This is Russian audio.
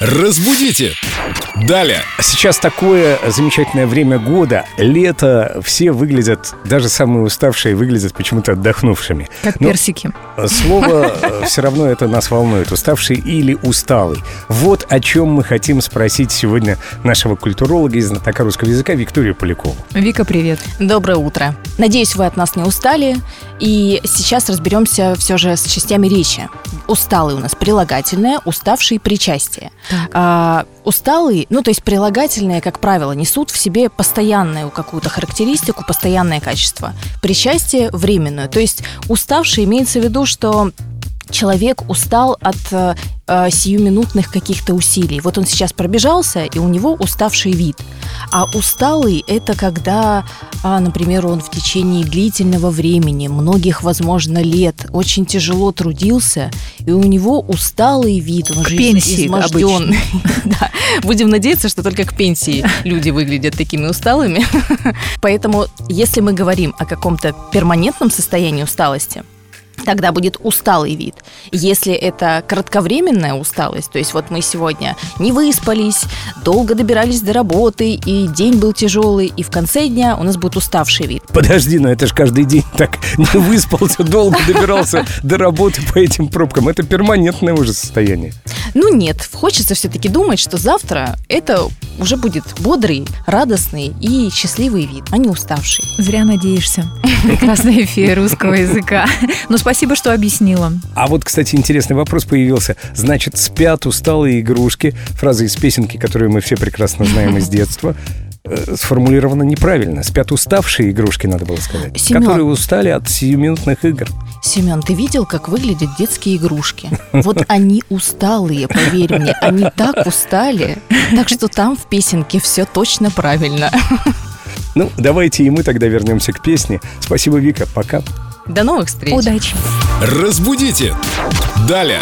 Разбудите! Далее! Сейчас такое замечательное время года. Лето, все выглядят, даже самые уставшие, выглядят почему-то отдохнувшими. Как Но персики. Слово все равно это нас волнует, уставший или усталый. Вот о чем мы хотим спросить сегодня нашего культуролога и знатока русского языка Викторию Полякову. Вика, привет. Доброе утро. Надеюсь, вы от нас не устали. И сейчас разберемся все же с частями речи. Усталый у нас прилагательное, уставший причастие. Так. А, усталый, ну то есть прилагательные, как правило, несут в себе постоянную какую-то характеристику, постоянное качество. Причастие временную. То есть уставший имеется в виду, что человек устал от э, э, сиюминутных каких-то усилий. Вот он сейчас пробежался, и у него уставший вид. А усталый – это когда, а, например, он в течение длительного времени, многих, возможно, лет, очень тяжело трудился, и у него усталый вид. Он К же пенсии изможденный. Да. Будем надеяться, что только к пенсии люди выглядят такими усталыми. Поэтому, если мы говорим о каком-то перманентном состоянии усталости, тогда будет усталый вид. Если это кратковременная усталость, то есть вот мы сегодня не выспались, долго добирались до работы, и день был тяжелый, и в конце дня у нас будет уставший вид. Подожди, но это же каждый день так не выспался, долго добирался до работы по этим пробкам. Это перманентное уже состояние. Ну нет, хочется все-таки думать, что завтра это уже будет бодрый, радостный и счастливый вид, а не уставший. Зря надеешься. Прекрасная фея русского языка. Ну, спасибо, что объяснила. А вот, кстати, интересный вопрос появился. Значит, спят усталые игрушки. Фраза из песенки, которую мы все прекрасно знаем из детства. э, Сформулирована неправильно. Спят уставшие игрушки, надо было сказать. Семен. Которые устали от сиюминутных игр. Семен, ты видел, как выглядят детские игрушки? Вот они усталые, поверь мне, они так устали. Так что там в песенке все точно правильно. Ну, давайте и мы тогда вернемся к песне. Спасибо, Вика. Пока. До новых встреч. Удачи. Разбудите! Далее!